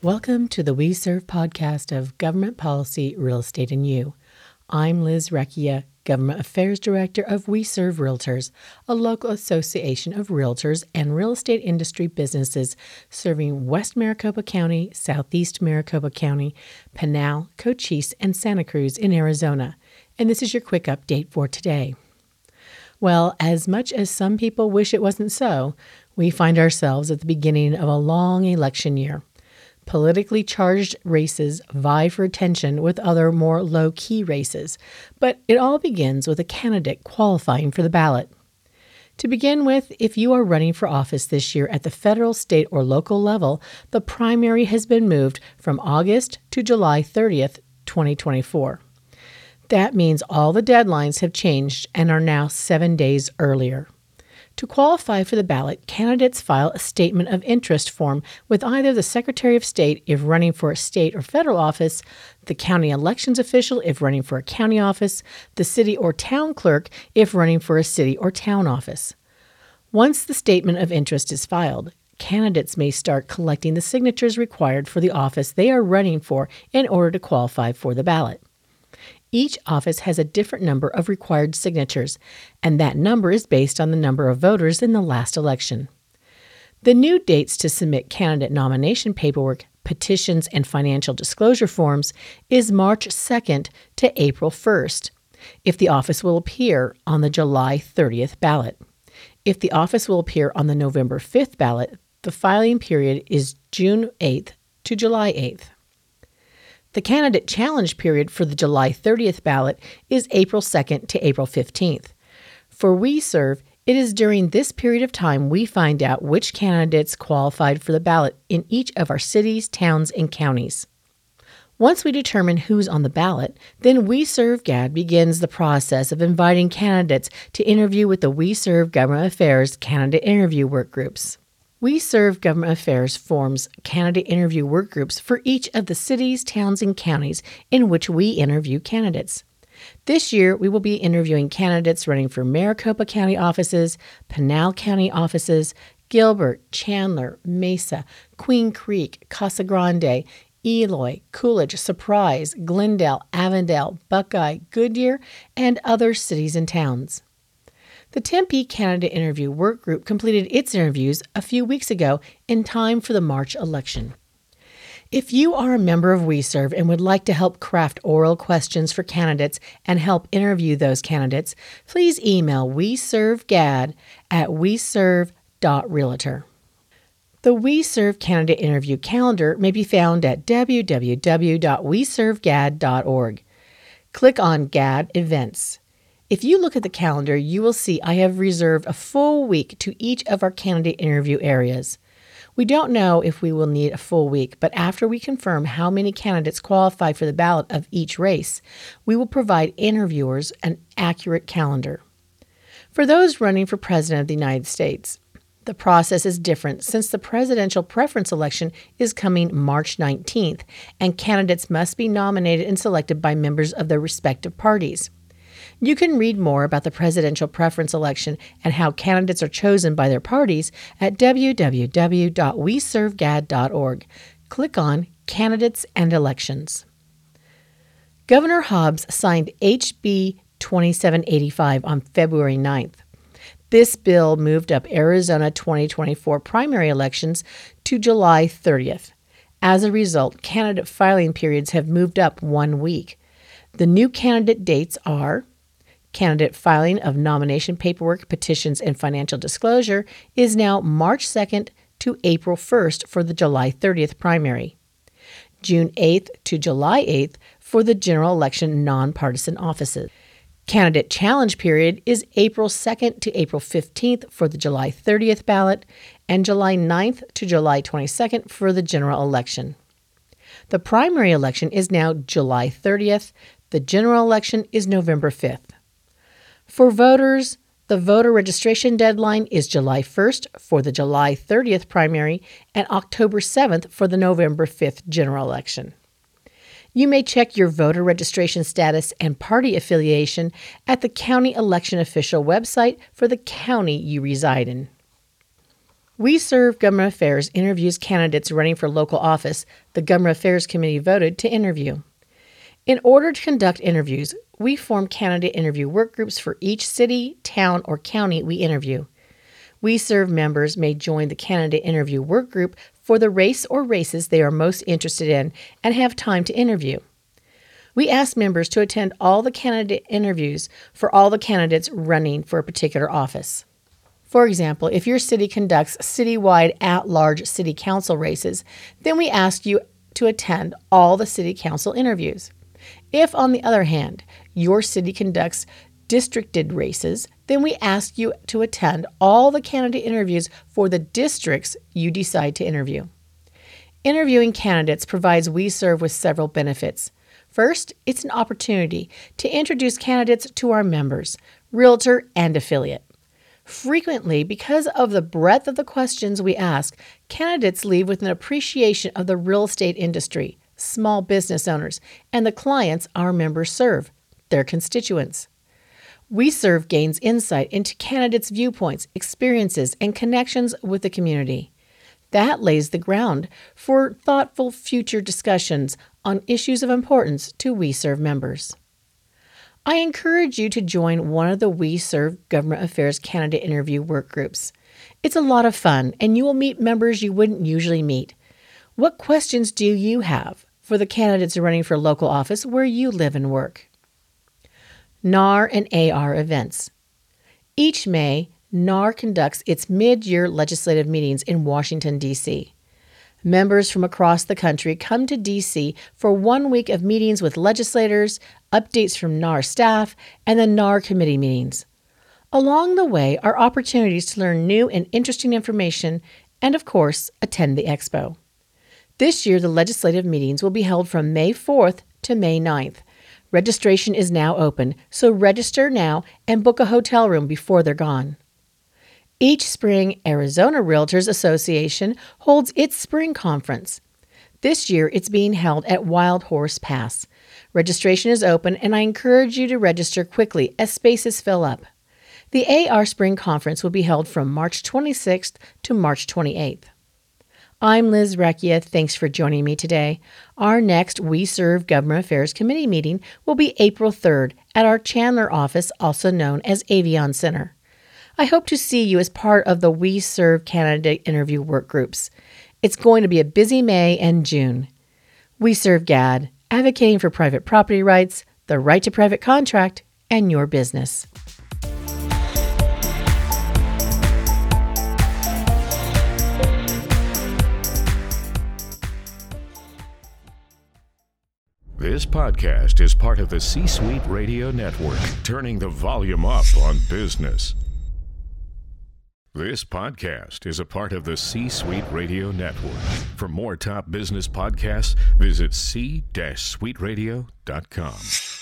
Welcome to the We Serve podcast of Government Policy, Real Estate, and You. I'm Liz Recchia, Government Affairs Director of We Serve Realtors, a local association of realtors and real estate industry businesses serving West Maricopa County, Southeast Maricopa County, Pinal, Cochise, and Santa Cruz in Arizona. And this is your quick update for today. Well, as much as some people wish it wasn't so, we find ourselves at the beginning of a long election year politically charged races vie for attention with other more low key races, but it all begins with a candidate qualifying for the ballot. To begin with, if you are running for office this year at the federal, state, or local level, the primary has been moved from August to July 30th, 2024. That means all the deadlines have changed and are now seven days earlier. To qualify for the ballot, candidates file a statement of interest form with either the Secretary of State if running for a state or federal office, the county elections official if running for a county office, the city or town clerk if running for a city or town office. Once the statement of interest is filed, candidates may start collecting the signatures required for the office they are running for in order to qualify for the ballot. Each office has a different number of required signatures, and that number is based on the number of voters in the last election. The new dates to submit candidate nomination paperwork, petitions, and financial disclosure forms is March 2nd to April 1st, if the office will appear on the July 30th ballot. If the office will appear on the November 5th ballot, the filing period is June 8th to July 8th. The candidate challenge period for the July 30th ballot is April 2nd to April 15th. For We Serve, it is during this period of time we find out which candidates qualified for the ballot in each of our cities, towns, and counties. Once we determine who's on the ballot, then We Serve GAD begins the process of inviting candidates to interview with the We Serve Government Affairs candidate interview work groups. We serve government affairs forms candidate interview work groups for each of the cities, towns, and counties in which we interview candidates. This year, we will be interviewing candidates running for Maricopa County offices, Pinal County offices, Gilbert, Chandler, Mesa, Queen Creek, Casa Grande, Eloy, Coolidge, Surprise, Glendale, Avondale, Buckeye, Goodyear, and other cities and towns. The Tempe candidate interview work group completed its interviews a few weeks ago in time for the March election. If you are a member of WeServe and would like to help craft oral questions for candidates and help interview those candidates, please email WeServeGAD at weserv.realtor. The WeServe candidate interview calendar may be found at www.weservegad.org. Click on GAD Events. If you look at the calendar, you will see I have reserved a full week to each of our candidate interview areas. We don't know if we will need a full week, but after we confirm how many candidates qualify for the ballot of each race, we will provide interviewers an accurate calendar. For those running for President of the United States, the process is different since the presidential preference election is coming March 19th, and candidates must be nominated and selected by members of their respective parties. You can read more about the presidential preference election and how candidates are chosen by their parties at www.weservegad.org. Click on Candidates and Elections. Governor Hobbs signed HB 2785 on February 9th. This bill moved up Arizona 2024 primary elections to July 30th. As a result, candidate filing periods have moved up one week. The new candidate dates are Candidate filing of nomination paperwork, petitions, and financial disclosure is now March 2nd to April 1st for the July 30th primary, June 8th to July 8th for the general election nonpartisan offices. Candidate challenge period is April 2nd to April 15th for the July 30th ballot and July 9th to July 22nd for the general election. The primary election is now July 30th. The general election is November 5th. For voters, the voter registration deadline is July 1st for the July 30th primary and October 7th for the November 5th general election. You may check your voter registration status and party affiliation at the county election official website for the county you reside in. We Serve Government Affairs interviews candidates running for local office the Government Affairs Committee voted to interview. In order to conduct interviews, we form candidate interview work groups for each city, town, or county we interview. We Serve members may join the candidate interview work group for the race or races they are most interested in and have time to interview. We ask members to attend all the candidate interviews for all the candidates running for a particular office. For example, if your city conducts citywide at large city council races, then we ask you to attend all the city council interviews. If, on the other hand, your city conducts districted races, then we ask you to attend all the candidate interviews for the districts you decide to interview. Interviewing candidates provides We Serve with several benefits. First, it's an opportunity to introduce candidates to our members, realtor, and affiliate. Frequently, because of the breadth of the questions we ask, candidates leave with an appreciation of the real estate industry, small business owners, and the clients our members serve, their constituents. We serve gains insight into candidates' viewpoints, experiences, and connections with the community. That lays the ground for thoughtful future discussions on issues of importance to We Serve members. I encourage you to join one of the We Serve Government Affairs candidate interview work groups. It's a lot of fun, and you will meet members you wouldn't usually meet. What questions do you have for the candidates running for local office where you live and work? NAR and AR events. Each May, NAR conducts its mid year legislative meetings in Washington, D.C. Members from across the country come to DC for one week of meetings with legislators, updates from NAR staff, and the NAR committee meetings. Along the way are opportunities to learn new and interesting information and, of course, attend the expo. This year, the legislative meetings will be held from May 4th to May 9th. Registration is now open, so register now and book a hotel room before they're gone. Each spring, Arizona Realtors Association holds its spring conference. This year, it's being held at Wild Horse Pass. Registration is open, and I encourage you to register quickly as spaces fill up. The AR Spring Conference will be held from March 26th to March 28th. I'm Liz Recchia. Thanks for joining me today. Our next We Serve Government Affairs Committee meeting will be April 3rd at our Chandler office, also known as Avion Center. I hope to see you as part of the We Serve candidate interview work groups. It's going to be a busy May and June. We Serve GAD, advocating for private property rights, the right to private contract, and your business. This podcast is part of the C Suite Radio Network, turning the volume up on business. This podcast is a part of the C Suite Radio Network. For more top business podcasts, visit c-suiteradio.com.